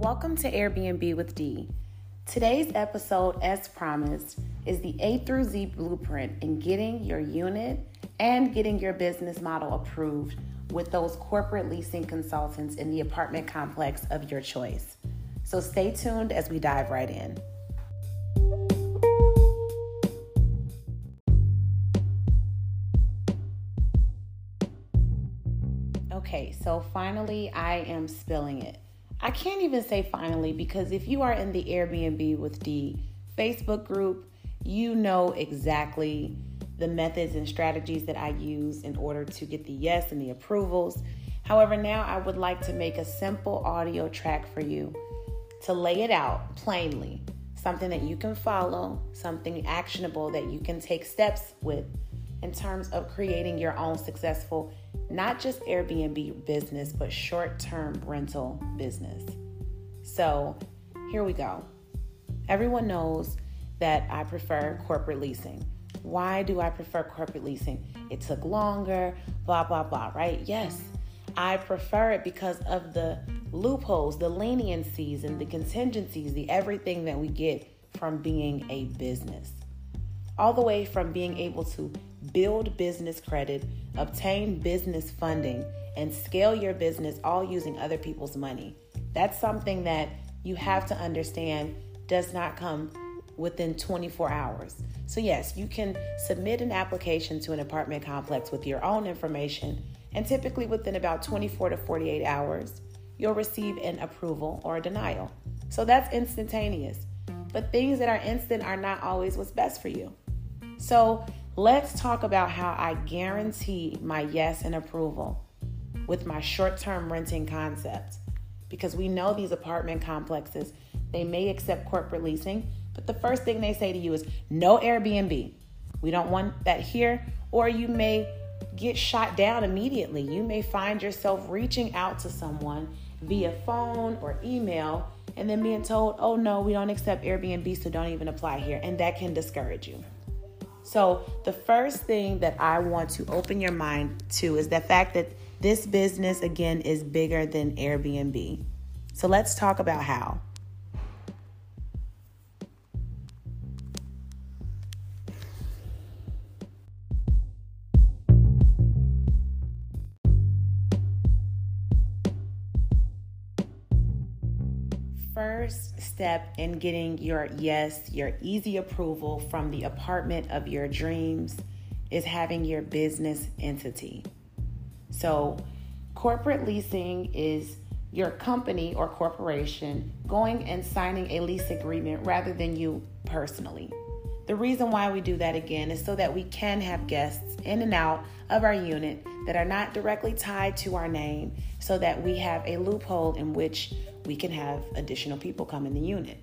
Welcome to Airbnb with D. Today's episode, as promised, is the A through Z blueprint in getting your unit and getting your business model approved with those corporate leasing consultants in the apartment complex of your choice. So stay tuned as we dive right in. Okay, so finally, I am spilling it. I can't even say finally because if you are in the Airbnb with D Facebook group, you know exactly the methods and strategies that I use in order to get the yes and the approvals. However, now I would like to make a simple audio track for you to lay it out plainly, something that you can follow, something actionable that you can take steps with in terms of creating your own successful, not just Airbnb business, but short term rental business. So here we go. Everyone knows that I prefer corporate leasing. Why do I prefer corporate leasing? It took longer, blah, blah, blah, right? Yes, I prefer it because of the loopholes, the leniencies, and the contingencies, the everything that we get from being a business. All the way from being able to build business credit, obtain business funding, and scale your business all using other people's money. That's something that you have to understand does not come within 24 hours. So, yes, you can submit an application to an apartment complex with your own information, and typically within about 24 to 48 hours, you'll receive an approval or a denial. So, that's instantaneous. But things that are instant are not always what's best for you. So, Let's talk about how I guarantee my yes and approval with my short term renting concept. Because we know these apartment complexes, they may accept corporate leasing, but the first thing they say to you is no Airbnb. We don't want that here. Or you may get shot down immediately. You may find yourself reaching out to someone via phone or email and then being told, oh no, we don't accept Airbnb, so don't even apply here. And that can discourage you. So, the first thing that I want to open your mind to is the fact that this business, again, is bigger than Airbnb. So, let's talk about how. Step in getting your yes, your easy approval from the apartment of your dreams is having your business entity. So, corporate leasing is your company or corporation going and signing a lease agreement rather than you personally. The reason why we do that again is so that we can have guests in and out of our unit that are not directly tied to our name, so that we have a loophole in which we can have additional people come in the unit.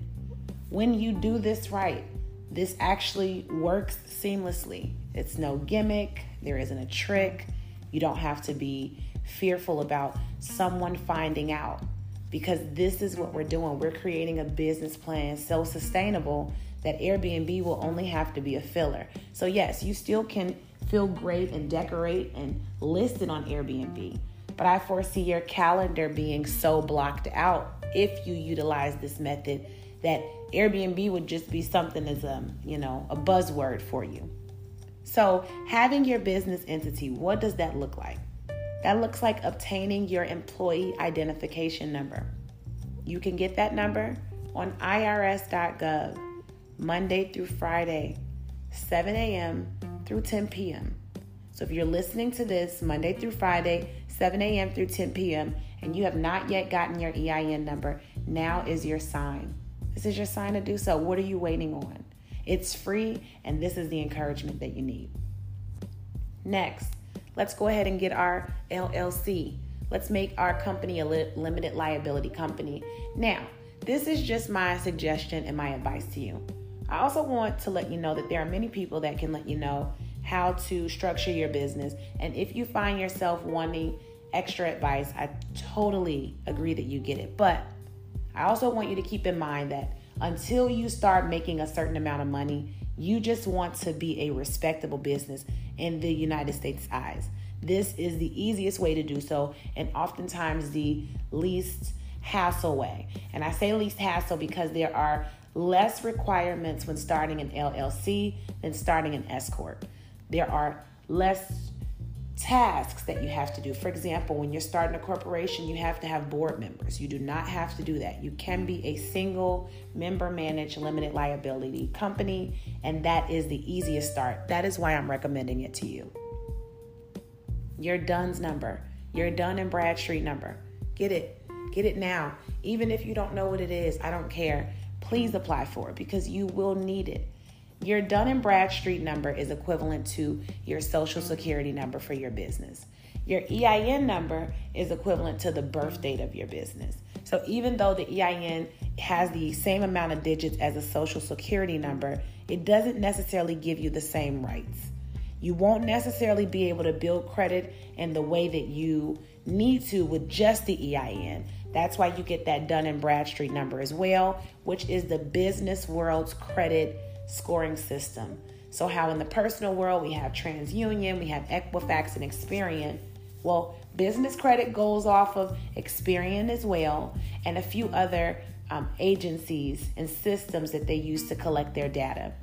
When you do this right, this actually works seamlessly. It's no gimmick, there isn't a trick. You don't have to be fearful about someone finding out because this is what we're doing. We're creating a business plan so sustainable that Airbnb will only have to be a filler. So, yes, you still can feel great and decorate and list it on Airbnb, but I foresee your calendar being so blocked out if you utilize this method that Airbnb would just be something as a, you know, a buzzword for you. So, having your business entity, what does that look like? That looks like obtaining your employee identification number. You can get that number on irs.gov Monday through Friday, 7 a.m. through 10 p.m. So if you're listening to this Monday through Friday, 7 a.m. through 10 p.m., and you have not yet gotten your EIN number, now is your sign. This is your sign to do so. What are you waiting on? It's free, and this is the encouragement that you need. Next, let's go ahead and get our LLC. Let's make our company a li- limited liability company. Now, this is just my suggestion and my advice to you. I also want to let you know that there are many people that can let you know how to structure your business. And if you find yourself wanting extra advice, I totally agree that you get it. But I also want you to keep in mind that until you start making a certain amount of money, you just want to be a respectable business in the United States' eyes. This is the easiest way to do so, and oftentimes the least hassle way. And I say least hassle because there are less requirements when starting an LLC than starting an S Corp. There are less tasks that you have to do. For example, when you're starting a corporation, you have to have board members. You do not have to do that. You can be a single member managed limited liability company, and that is the easiest start. That is why I'm recommending it to you. Your DUNS number, your Dun and Bradstreet number. Get it. Get it now. Even if you don't know what it is, I don't care. Please apply for it because you will need it. Your Dun and Bradstreet number is equivalent to your social security number for your business. Your EIN number is equivalent to the birth date of your business. So even though the EIN has the same amount of digits as a social security number, it doesn't necessarily give you the same rights. You won't necessarily be able to build credit in the way that you need to with just the EIN. That's why you get that Dun and Bradstreet number as well, which is the business world's credit scoring system. So, how in the personal world we have TransUnion, we have Equifax and Experian. Well, business credit goes off of Experian as well, and a few other um, agencies and systems that they use to collect their data.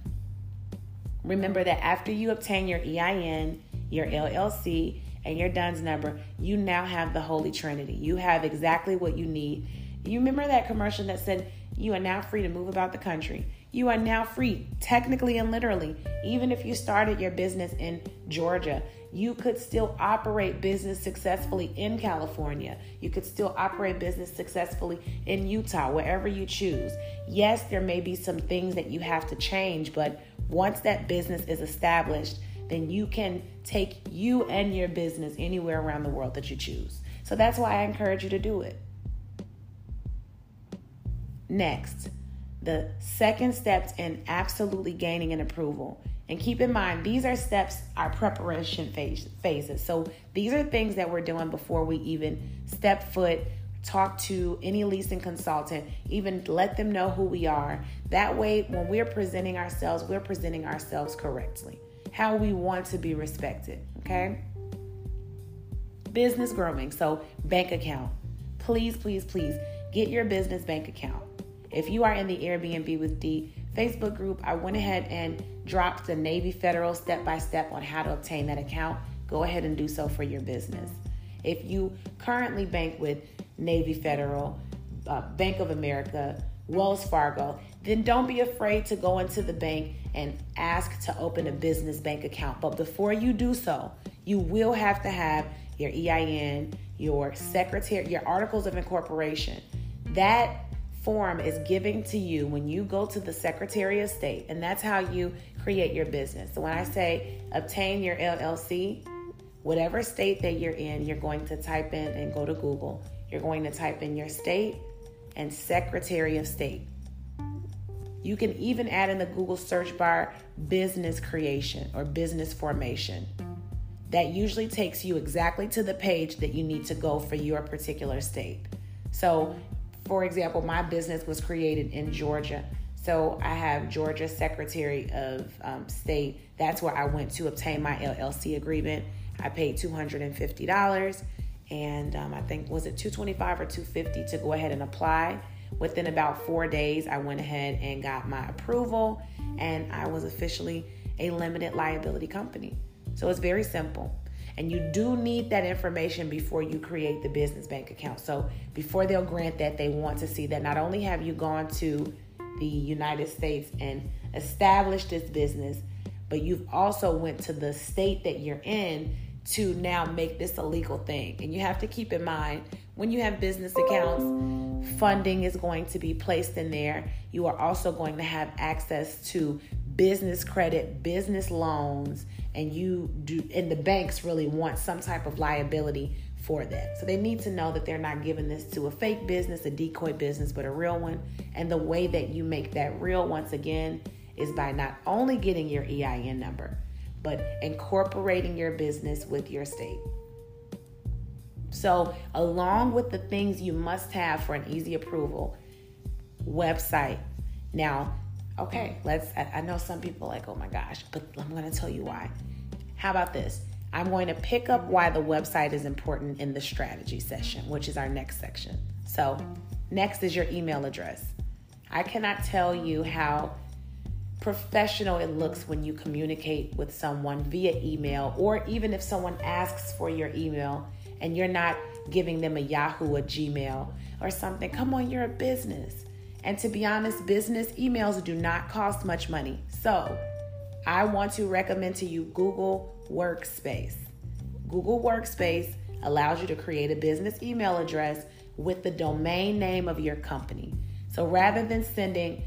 Remember that after you obtain your EIN, your LLC, and your DUNS number, you now have the Holy Trinity. You have exactly what you need. You remember that commercial that said, You are now free to move about the country. You are now free, technically and literally. Even if you started your business in Georgia, you could still operate business successfully in California. You could still operate business successfully in Utah, wherever you choose. Yes, there may be some things that you have to change, but once that business is established, then you can take you and your business anywhere around the world that you choose. So that's why I encourage you to do it. Next, the second steps in absolutely gaining an approval. And keep in mind, these are steps, our preparation phase, phases. So these are things that we're doing before we even step foot, talk to any leasing consultant, even let them know who we are. That way, when we're presenting ourselves, we're presenting ourselves correctly, how we want to be respected. Okay? Business grooming. So, bank account. Please, please, please get your business bank account. If you are in the Airbnb with D Facebook group, I went ahead and dropped the Navy Federal step by step on how to obtain that account. Go ahead and do so for your business. If you currently bank with Navy Federal, uh, Bank of America, Wells Fargo, then don't be afraid to go into the bank and ask to open a business bank account. But before you do so, you will have to have your EIN, your secretary, your articles of incorporation. That form is giving to you when you go to the Secretary of State, and that's how you create your business. So when I say obtain your LLC, whatever state that you're in, you're going to type in and go to Google. You're going to type in your state and Secretary of State. You can even add in the Google search bar business creation or business formation. That usually takes you exactly to the page that you need to go for your particular state. So for example, my business was created in Georgia. So I have Georgia Secretary of um, State. That's where I went to obtain my LLC agreement. I paid $250 and um, I think was it 225 or 250 to go ahead and apply. Within about four days, I went ahead and got my approval, and I was officially a limited liability company. So it's very simple. And you do need that information before you create the business bank account. So before they'll grant that, they want to see that not only have you gone to the United States and established this business, but you've also went to the state that you're in to now make this a legal thing. And you have to keep in mind when you have business accounts, funding is going to be placed in there. You are also going to have access to business credit, business loans, and you do and the banks really want some type of liability for that. So they need to know that they're not giving this to a fake business, a decoy business, but a real one. And the way that you make that real once again is by not only getting your EIN number, but incorporating your business with your state. So, along with the things you must have for an easy approval, website. Now, Okay, let's. I, I know some people like, oh my gosh, but I'm going to tell you why. How about this? I'm going to pick up why the website is important in the strategy session, which is our next section. So Next is your email address. I cannot tell you how professional it looks when you communicate with someone via email, or even if someone asks for your email and you're not giving them a Yahoo, a Gmail, or something. Come on, you're a business. And to be honest, business emails do not cost much money. So I want to recommend to you Google Workspace. Google Workspace allows you to create a business email address with the domain name of your company. So rather than sending,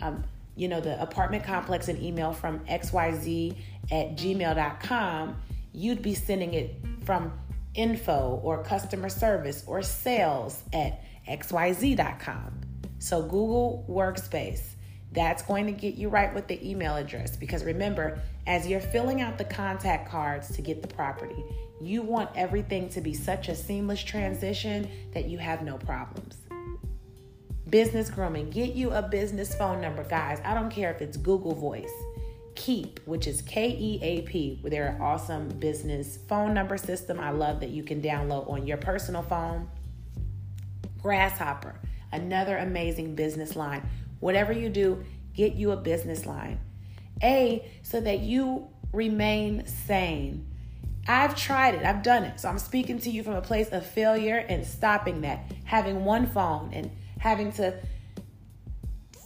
um, you know, the apartment complex an email from xyz at gmail.com, you'd be sending it from info or customer service or sales at xyz.com. So Google Workspace, that's going to get you right with the email address because remember, as you're filling out the contact cards to get the property, you want everything to be such a seamless transition that you have no problems. Business grooming, get you a business phone number, guys. I don't care if it's Google Voice. Keep, which is K E A P. They're an awesome business phone number system. I love that you can download on your personal phone. Grasshopper, another amazing business line. Whatever you do, get you a business line. A, so that you remain sane. I've tried it, I've done it. So I'm speaking to you from a place of failure and stopping that. Having one phone and having to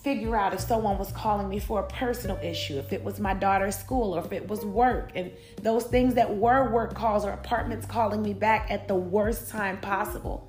figure out if someone was calling me for a personal issue, if it was my daughter's school, or if it was work, and those things that were work calls or apartments calling me back at the worst time possible.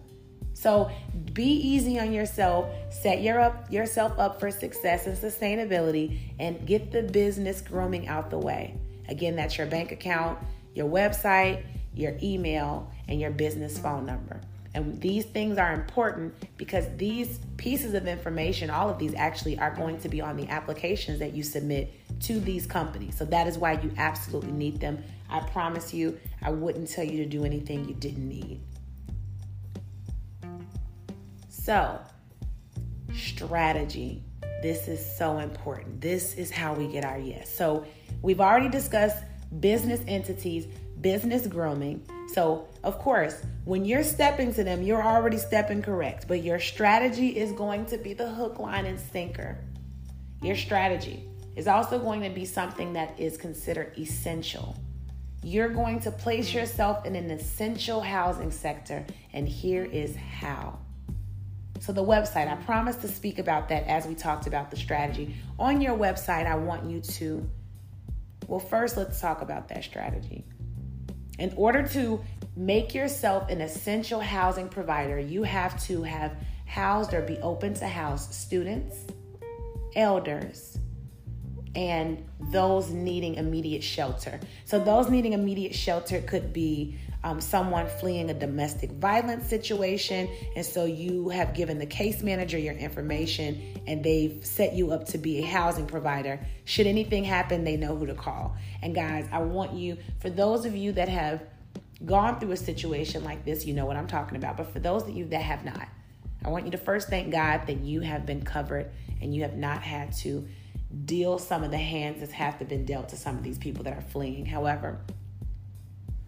So be easy on yourself, set your up, yourself up for success and sustainability, and get the business grooming out the way. Again, that's your bank account, your website, your email, and your business phone number. And these things are important because these pieces of information, all of these actually are going to be on the applications that you submit to these companies. So that is why you absolutely need them. I promise you, I wouldn't tell you to do anything you didn't need. So, strategy. This is so important. This is how we get our yes. So, we've already discussed business entities, business grooming. So, of course, when you're stepping to them, you're already stepping correct, but your strategy is going to be the hook, line, and sinker. Your strategy is also going to be something that is considered essential. You're going to place yourself in an essential housing sector, and here is how. So, the website, I promise to speak about that as we talked about the strategy. On your website, I want you to, well, first, let's talk about that strategy. In order to make yourself an essential housing provider, you have to have housed or be open to house students, elders, and those needing immediate shelter. So, those needing immediate shelter could be um, someone fleeing a domestic violence situation, and so you have given the case manager your information and they've set you up to be a housing provider. Should anything happen, they know who to call. And, guys, I want you, for those of you that have gone through a situation like this, you know what I'm talking about. But for those of you that have not, I want you to first thank God that you have been covered and you have not had to deal some of the hands that have to been dealt to some of these people that are fleeing. However,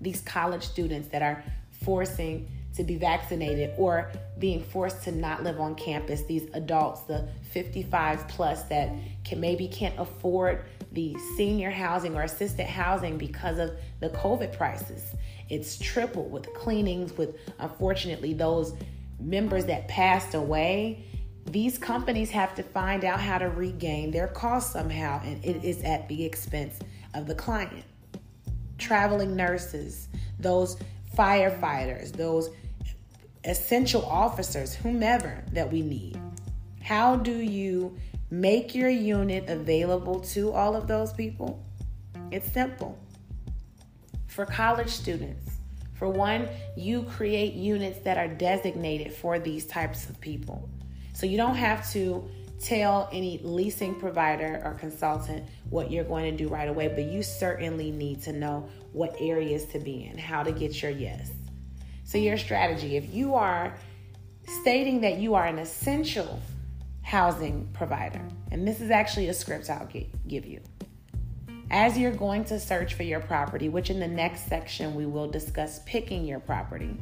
these college students that are forcing to be vaccinated or being forced to not live on campus these adults the 55 plus that can maybe can't afford the senior housing or assisted housing because of the covid prices. it's tripled with cleanings with unfortunately those members that passed away these companies have to find out how to regain their cost somehow and it is at the expense of the client traveling nurses, those firefighters, those essential officers, whomever that we need. How do you make your unit available to all of those people? It's simple. For college students, for one, you create units that are designated for these types of people. So you don't have to tell any leasing provider or consultant what you're going to do right away, but you certainly need to know what areas to be in, how to get your yes. So, your strategy if you are stating that you are an essential housing provider, and this is actually a script I'll give you. As you're going to search for your property, which in the next section we will discuss picking your property,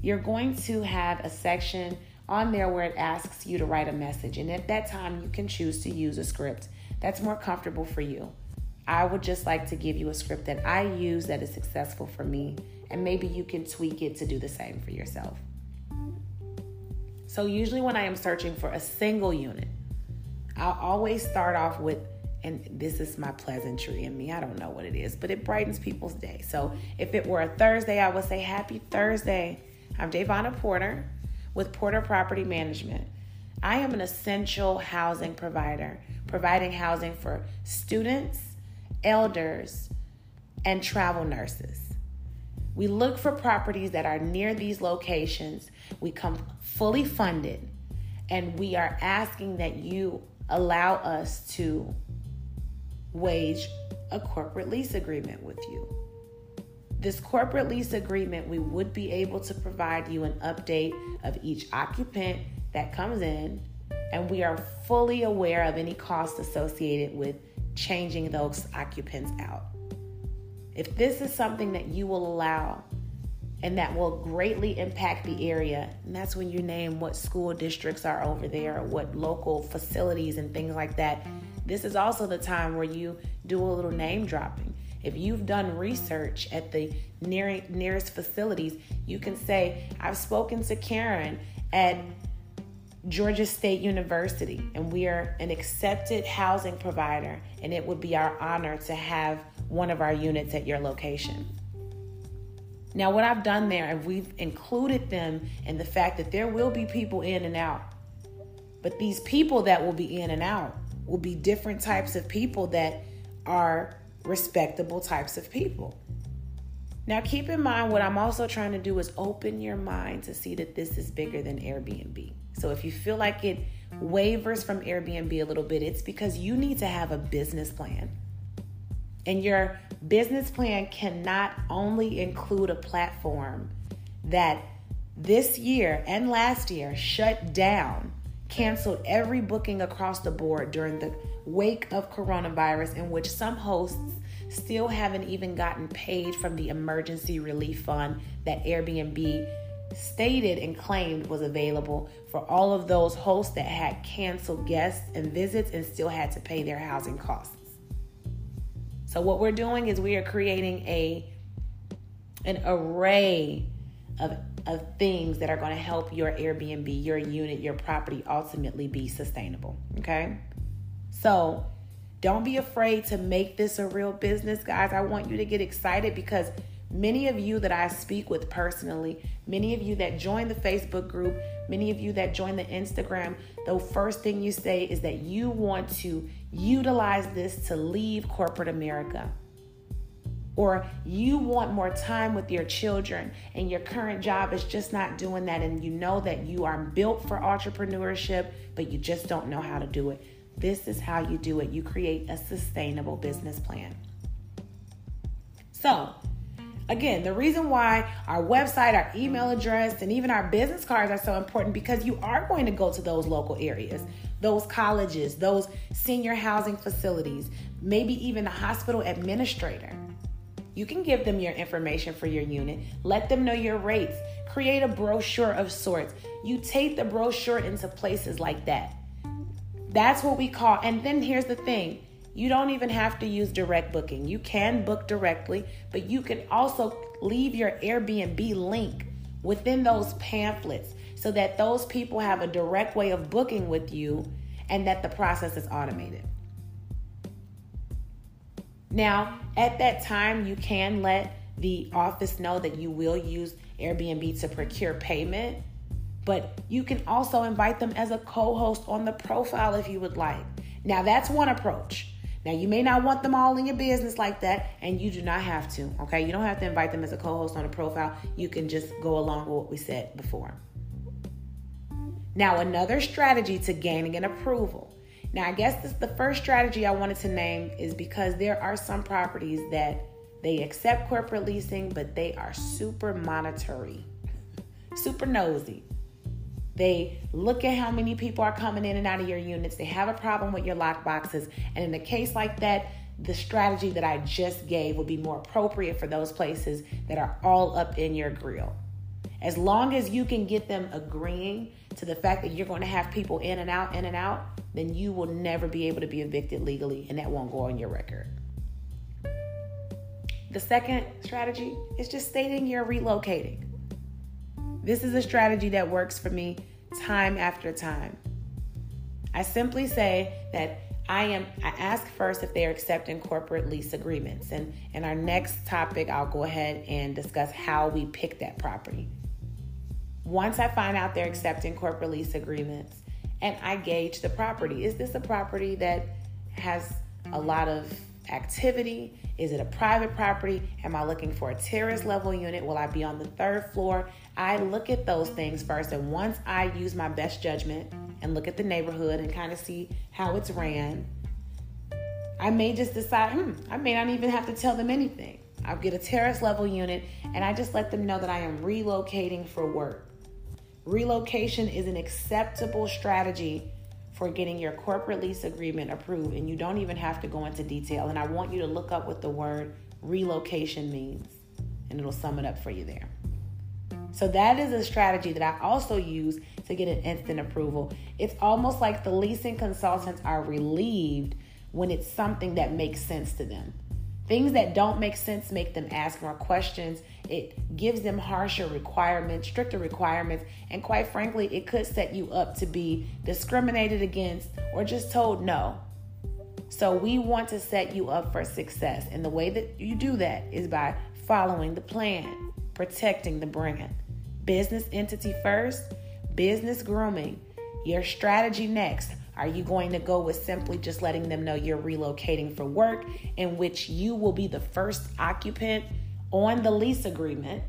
you're going to have a section on there where it asks you to write a message. And at that time, you can choose to use a script that's more comfortable for you. I would just like to give you a script that I use that is successful for me, and maybe you can tweak it to do the same for yourself. So, usually, when I am searching for a single unit, I'll always start off with, and this is my pleasantry in me, I don't know what it is, but it brightens people's day. So, if it were a Thursday, I would say, Happy Thursday. I'm Davonna Porter with Porter Property Management. I am an essential housing provider, providing housing for students elders, and travel nurses. We look for properties that are near these locations. We come fully funded, and we are asking that you allow us to wage a corporate lease agreement with you. This corporate lease agreement, we would be able to provide you an update of each occupant that comes in, and we are fully aware of any costs associated with changing those occupants out. If this is something that you will allow and that will greatly impact the area, and that's when you name what school districts are over there, what local facilities and things like that. This is also the time where you do a little name dropping. If you've done research at the near, nearest facilities, you can say, I've spoken to Karen at Georgia State University, and we are an accepted housing provider, and it would be our honor to have one of our units at your location. Now, what I've done there, and we've included them in the fact that there will be people in and out, but these people that will be in and out will be different types of people that are respectable types of people. Now, keep in mind what I'm also trying to do is open your mind to see that this is bigger than Airbnb. So if you feel like it wavers from Airbnb a little bit, it's because you need to have a business plan. And your business plan cannot only include a platform that this year and last year shut down, canceled every booking across the board during the wake of coronavirus, in which some hosts still haven't even gotten paid from the emergency relief fund that Airbnb stated and claimed was available for all of those hosts that had canceled guests and visits and still had to pay their housing costs. So what we're doing is we are creating a an array of of things that are going to help your Airbnb, your unit, your property ultimately be sustainable, okay? So, don't be afraid to make this a real business, guys. I want you to get excited because Many of you that I speak with personally, many of you that join the Facebook group, many of you that join the Instagram, the first thing you say is that you want to utilize this to leave corporate America. Or you want more time with your children and your current job is just not doing that, and you know that you are built for entrepreneurship, but you just don't know how to do it. This is how you do it. You create a sustainable business plan. So, Again, the reason why our website, our email address, and even our business cards are so important because you are going to go to those local areas, those colleges, those senior housing facilities, maybe even the hospital administrator. You can give them your information for your unit, let them know your rates, create a brochure of sorts. You take the brochure into places like that. That's what we call, and then here's the thing you don't even have to use direct booking. You can book directly, but you can also leave your Airbnb link within those pamphlets so that those people have a direct way of booking with you and that the process is automated. Now, at that time, you can let the office know that you will use Airbnb to procure payment, but you can also invite them as a co host on the profile if you would like. Now, that's one approach. Now, you may not want them all in your business like that, and you do not have to, okay? You don't have to invite them as a co host on a profile. You can just go along with what we said before. Now, another strategy to gaining an approval. Now, I guess this the first strategy I wanted to name is because there are some properties that they accept corporate leasing, but they are super monetary, super nosy. They look at how many people are coming in and out of your units. They have a problem with your lock boxes. And in a case like that, the strategy that I just gave would be more appropriate for those places that are all up in your grill. As long as you can get them agreeing to the fact that you're going to have people in and out, in and out, then you will never be able to be evicted legally and that won't go on your record. The second strategy is just stating you're relocating. This is a strategy that works for me time after time. I simply say that I am I ask first if they're accepting corporate lease agreements. And in our next topic, I'll go ahead and discuss how we pick that property. Once I find out they're accepting corporate lease agreements and I gauge the property. Is this a property that has a lot of activity? Is it a private property? Am I looking for a terrace level unit? Will I be on the third floor? I look at those things first. And once I use my best judgment and look at the neighborhood and kind of see how it's ran, I may just decide, hmm, I may not even have to tell them anything. I'll get a terrace level unit and I just let them know that I am relocating for work. Relocation is an acceptable strategy for getting your corporate lease agreement approved, and you don't even have to go into detail. And I want you to look up what the word relocation means, and it'll sum it up for you there. So, that is a strategy that I also use to get an instant approval. It's almost like the leasing consultants are relieved when it's something that makes sense to them. Things that don't make sense make them ask more questions. It gives them harsher requirements, stricter requirements, and quite frankly, it could set you up to be discriminated against or just told no. So, we want to set you up for success. And the way that you do that is by following the plan, protecting the brand. Business entity first, business grooming, your strategy next are you going to go with simply just letting them know you're relocating for work, in which you will be the first occupant on the lease agreement?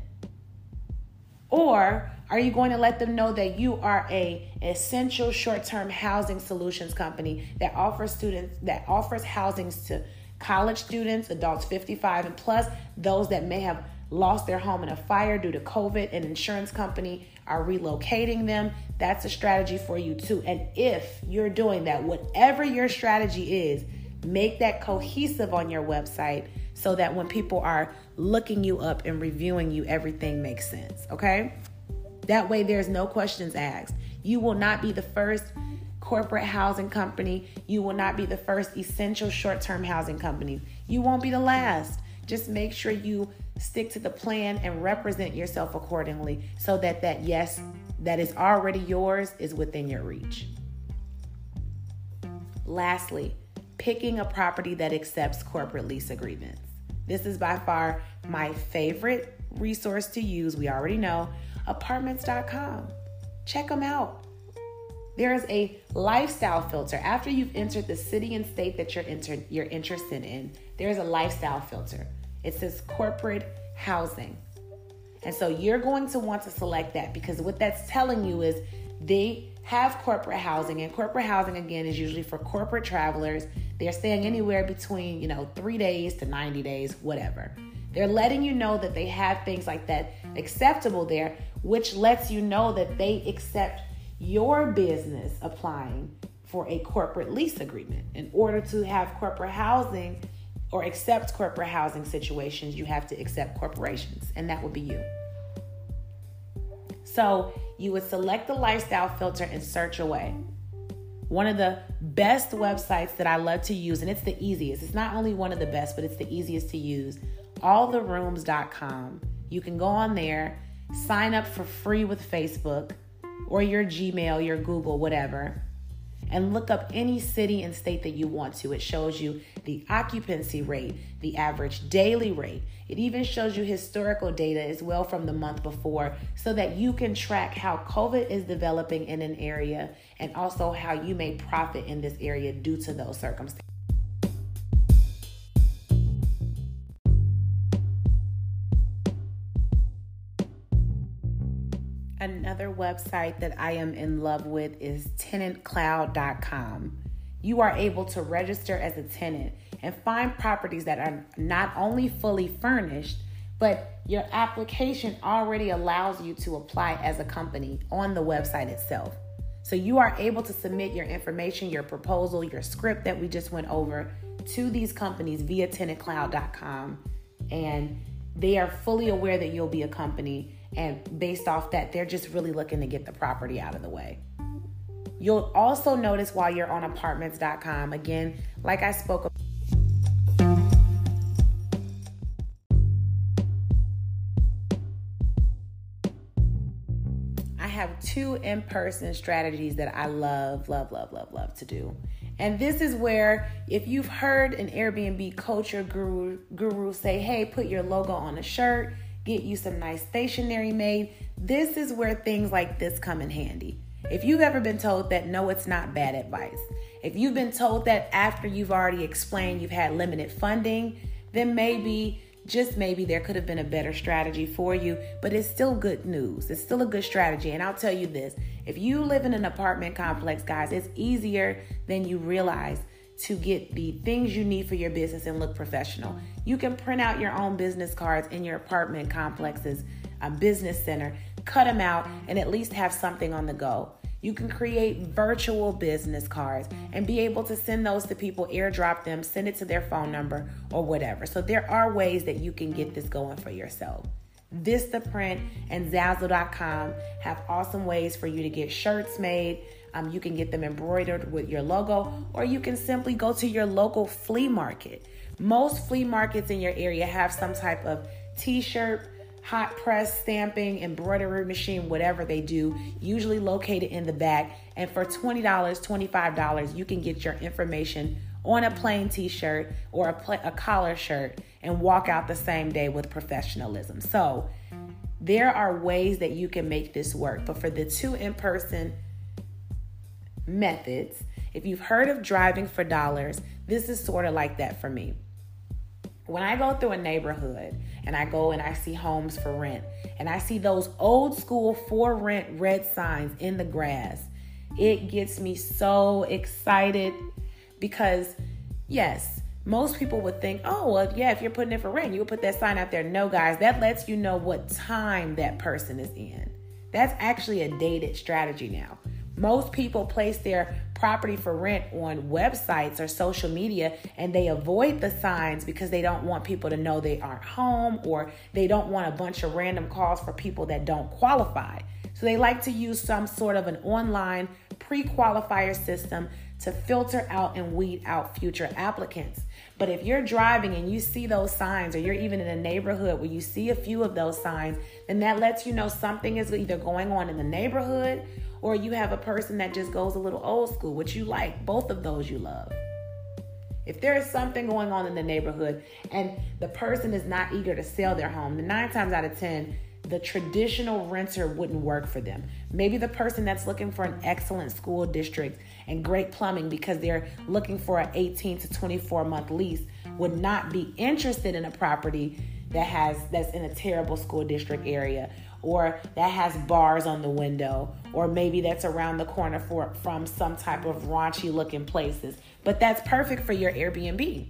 Or are you going to let them know that you are a essential short-term housing solutions company that offers students that offers housings to college students, adults 55 and plus, those that may have lost their home in a fire due to COVID, an insurance company are relocating them. That's a strategy for you too. And if you're doing that, whatever your strategy is, make that cohesive on your website so that when people are looking you up and reviewing you, everything makes sense. Okay? That way, there's no questions asked. You will not be the first corporate housing company. You will not be the first essential short term housing company. You won't be the last. Just make sure you stick to the plan and represent yourself accordingly so that that yes that is already yours is within your reach. Lastly, picking a property that accepts corporate lease agreements. This is by far my favorite resource to use. We already know apartments.com. Check them out. There is a lifestyle filter. After you've entered the city and state that you're, inter- you're interested in, there's a lifestyle filter. It says corporate housing. And so you're going to want to select that because what that's telling you is they have corporate housing and corporate housing again is usually for corporate travelers. They're staying anywhere between, you know, 3 days to 90 days, whatever. They're letting you know that they have things like that acceptable there, which lets you know that they accept your business applying for a corporate lease agreement. In order to have corporate housing, or accept corporate housing situations, you have to accept corporations, and that would be you. So you would select the lifestyle filter and search away. One of the best websites that I love to use, and it's the easiest, it's not only one of the best, but it's the easiest to use alltherooms.com. You can go on there, sign up for free with Facebook or your Gmail, your Google, whatever and look up any city and state that you want to. It shows you the occupancy rate, the average daily rate. It even shows you historical data as well from the month before so that you can track how COVID is developing in an area and also how you may profit in this area due to those circumstances. Another website that I am in love with is tenantcloud.com. You are able to register as a tenant and find properties that are not only fully furnished, but your application already allows you to apply as a company on the website itself. So you are able to submit your information, your proposal, your script that we just went over to these companies via tenantcloud.com and they are fully aware that you'll be a company And based off that, they're just really looking to get the property out of the way. You'll also notice while you're on apartments.com, again, like I spoke about. I have two in person strategies that I love, love, love, love, love to do. And this is where, if you've heard an Airbnb culture guru, guru say, hey, put your logo on a shirt, get you some nice stationery made, this is where things like this come in handy. If you've ever been told that no, it's not bad advice, if you've been told that after you've already explained you've had limited funding, then maybe, just maybe, there could have been a better strategy for you, but it's still good news. It's still a good strategy. And I'll tell you this if you live in an apartment complex, guys, it's easier than you realize to get the things you need for your business and look professional. You can print out your own business cards in your apartment complexes, a business center, cut them out, and at least have something on the go. You can create virtual business cards and be able to send those to people, airdrop them, send it to their phone number or whatever. So there are ways that you can get this going for yourself. Vistaprint and Zazzle.com have awesome ways for you to get shirts made. Um, you can get them embroidered with your logo, or you can simply go to your local flea market. Most flea markets in your area have some type of t shirt, hot press stamping, embroidery machine, whatever they do, usually located in the back. And for $20, $25, you can get your information on a plain t shirt or a, pl- a collar shirt and walk out the same day with professionalism. So, there are ways that you can make this work. But for the two in person methods, if you've heard of driving for dollars, this is sort of like that for me. When I go through a neighborhood and I go and I see homes for rent and I see those old school for rent red signs in the grass, it gets me so excited because, yes, most people would think, oh, well, yeah, if you're putting it for rent, you would put that sign out there. No, guys, that lets you know what time that person is in. That's actually a dated strategy now. Most people place their property for rent on websites or social media and they avoid the signs because they don't want people to know they aren't home or they don't want a bunch of random calls for people that don't qualify. So they like to use some sort of an online pre qualifier system to filter out and weed out future applicants. But if you're driving and you see those signs, or you're even in a neighborhood where you see a few of those signs, then that lets you know something is either going on in the neighborhood or you have a person that just goes a little old school, which you like. Both of those you love. If there is something going on in the neighborhood and the person is not eager to sell their home, then nine times out of 10, the traditional renter wouldn't work for them. Maybe the person that's looking for an excellent school district and great plumbing because they're looking for an 18 to 24 month lease would not be interested in a property that has that's in a terrible school district area or that has bars on the window, or maybe that's around the corner for, from some type of raunchy looking places. But that's perfect for your Airbnb.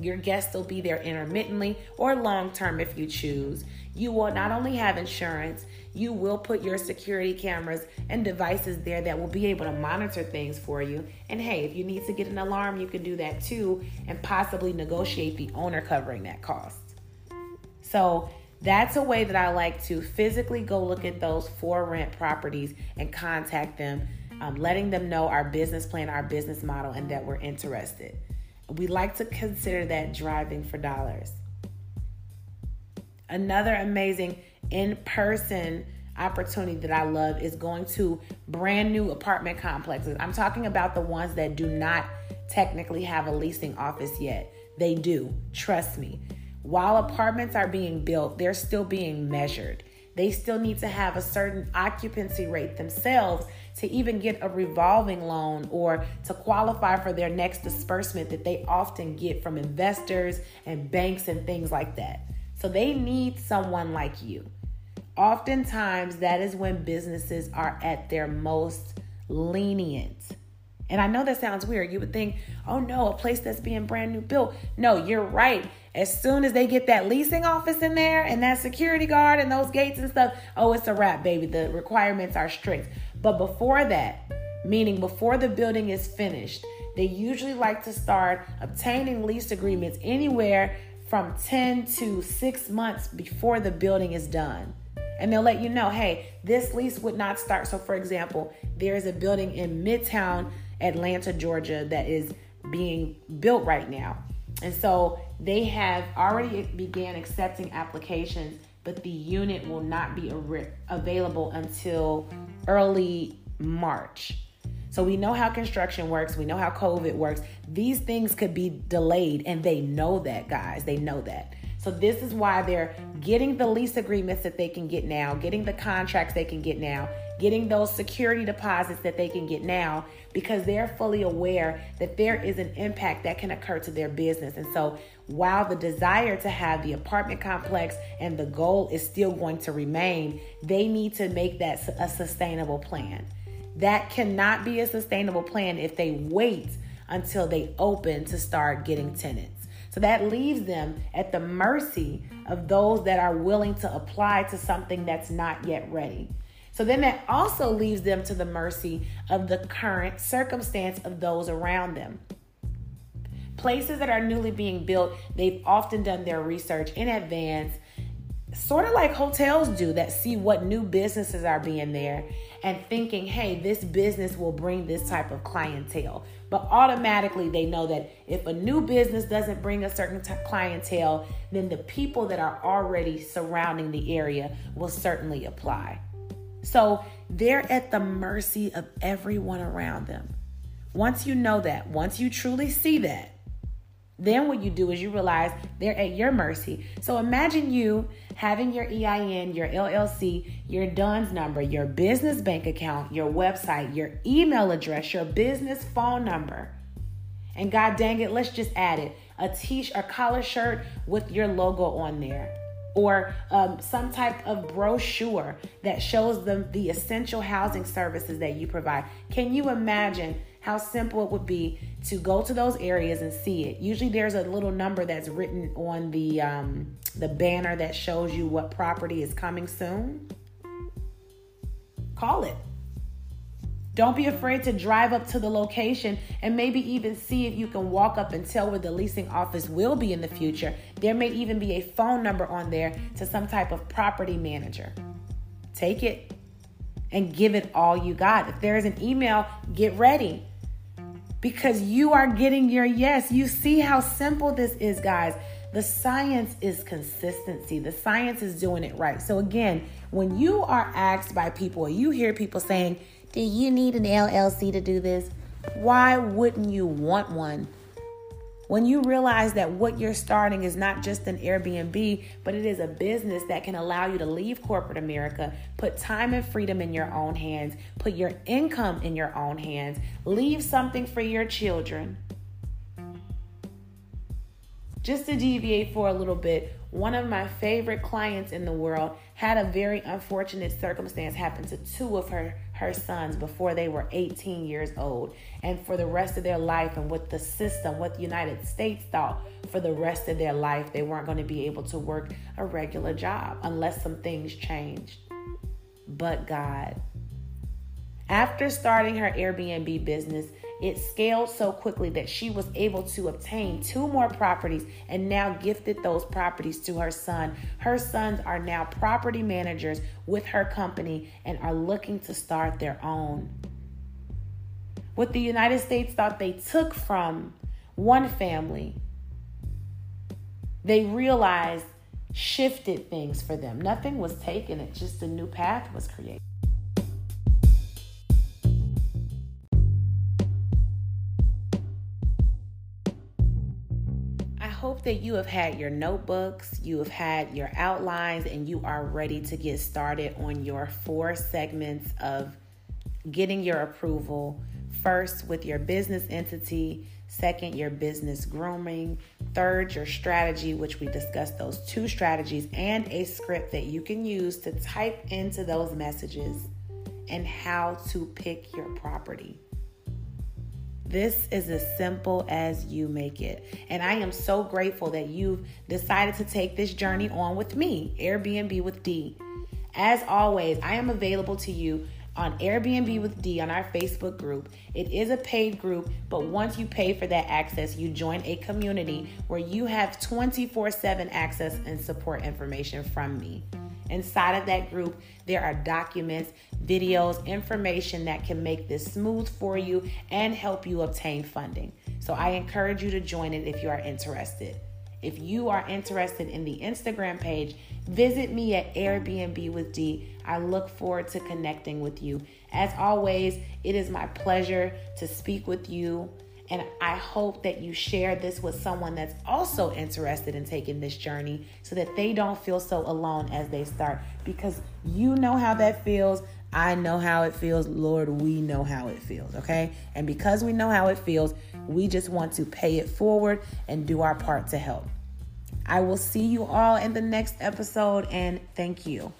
Your guests will be there intermittently or long term if you choose. You will not only have insurance, you will put your security cameras and devices there that will be able to monitor things for you. And hey, if you need to get an alarm, you can do that too and possibly negotiate the owner covering that cost. So, that's a way that I like to physically go look at those for rent properties and contact them, um, letting them know our business plan, our business model, and that we're interested. We like to consider that driving for dollars. Another amazing in person opportunity that I love is going to brand new apartment complexes. I'm talking about the ones that do not technically have a leasing office yet. They do, trust me. While apartments are being built, they're still being measured. They still need to have a certain occupancy rate themselves to even get a revolving loan or to qualify for their next disbursement that they often get from investors and banks and things like that. So they need someone like you. Oftentimes, that is when businesses are at their most lenient. And I know that sounds weird. You would think, oh no, a place that's being brand new built. No, you're right. As soon as they get that leasing office in there and that security guard and those gates and stuff, oh, it's a wrap, baby. The requirements are strict. But before that, meaning before the building is finished, they usually like to start obtaining lease agreements anywhere from 10 to 6 months before the building is done. And they'll let you know, hey, this lease would not start. So, for example, there is a building in Midtown Atlanta, Georgia, that is being built right now. And so they have already began accepting applications, but the unit will not be available until early March. So we know how construction works, we know how COVID works. These things could be delayed, and they know that, guys. They know that. So this is why they're getting the lease agreements that they can get now, getting the contracts they can get now, getting those security deposits that they can get now because they're fully aware that there is an impact that can occur to their business. And so while the desire to have the apartment complex and the goal is still going to remain, they need to make that a sustainable plan. That cannot be a sustainable plan if they wait until they open to start getting tenants. So that leaves them at the mercy of those that are willing to apply to something that's not yet ready. So then that also leaves them to the mercy of the current circumstance of those around them. Places that are newly being built, they've often done their research in advance, sort of like hotels do that see what new businesses are being there and thinking, hey, this business will bring this type of clientele. But automatically, they know that if a new business doesn't bring a certain t- clientele, then the people that are already surrounding the area will certainly apply. So they're at the mercy of everyone around them. Once you know that, once you truly see that, then what you do is you realize they're at your mercy. So imagine you having your EIN, your LLC, your DUNS number, your business bank account, your website, your email address, your business phone number. And God dang it, let's just add it a t-shirt, a collar shirt with your logo on there. Or um, some type of brochure that shows them the essential housing services that you provide. Can you imagine how simple it would be to go to those areas and see it. Usually there's a little number that's written on the um, the banner that shows you what property is coming soon. Call it. Don't be afraid to drive up to the location and maybe even see if you can walk up and tell where the leasing office will be in the future. There may even be a phone number on there to some type of property manager. Take it and give it all you got. If there is an email, get ready because you are getting your yes. You see how simple this is, guys. The science is consistency. The science is doing it right. So, again, when you are asked by people, you hear people saying, Do you need an LLC to do this? Why wouldn't you want one? When you realize that what you're starting is not just an Airbnb, but it is a business that can allow you to leave corporate America, put time and freedom in your own hands, put your income in your own hands, leave something for your children. Just to deviate for a little bit, one of my favorite clients in the world had a very unfortunate circumstance happen to two of her her sons before they were 18 years old. And for the rest of their life and what the system what the united states thought for the rest of their life they weren't going to be able to work a regular job unless some things changed. But god after starting her airbnb business it scaled so quickly that she was able to obtain two more properties and now gifted those properties to her son. Her sons are now property managers with her company and are looking to start their own. What the United States thought they took from one family, they realized shifted things for them. Nothing was taken, it just a new path was created. That you have had your notebooks, you have had your outlines, and you are ready to get started on your four segments of getting your approval. First, with your business entity. Second, your business grooming. Third, your strategy, which we discussed those two strategies, and a script that you can use to type into those messages and how to pick your property. This is as simple as you make it. And I am so grateful that you've decided to take this journey on with me, Airbnb with D. As always, I am available to you on Airbnb with D on our Facebook group. It is a paid group, but once you pay for that access, you join a community where you have 24 7 access and support information from me. Inside of that group, there are documents, videos, information that can make this smooth for you and help you obtain funding. So I encourage you to join it if you are interested. If you are interested in the Instagram page, visit me at Airbnb with D. I look forward to connecting with you. As always, it is my pleasure to speak with you. And I hope that you share this with someone that's also interested in taking this journey so that they don't feel so alone as they start. Because you know how that feels. I know how it feels. Lord, we know how it feels, okay? And because we know how it feels, we just want to pay it forward and do our part to help. I will see you all in the next episode, and thank you.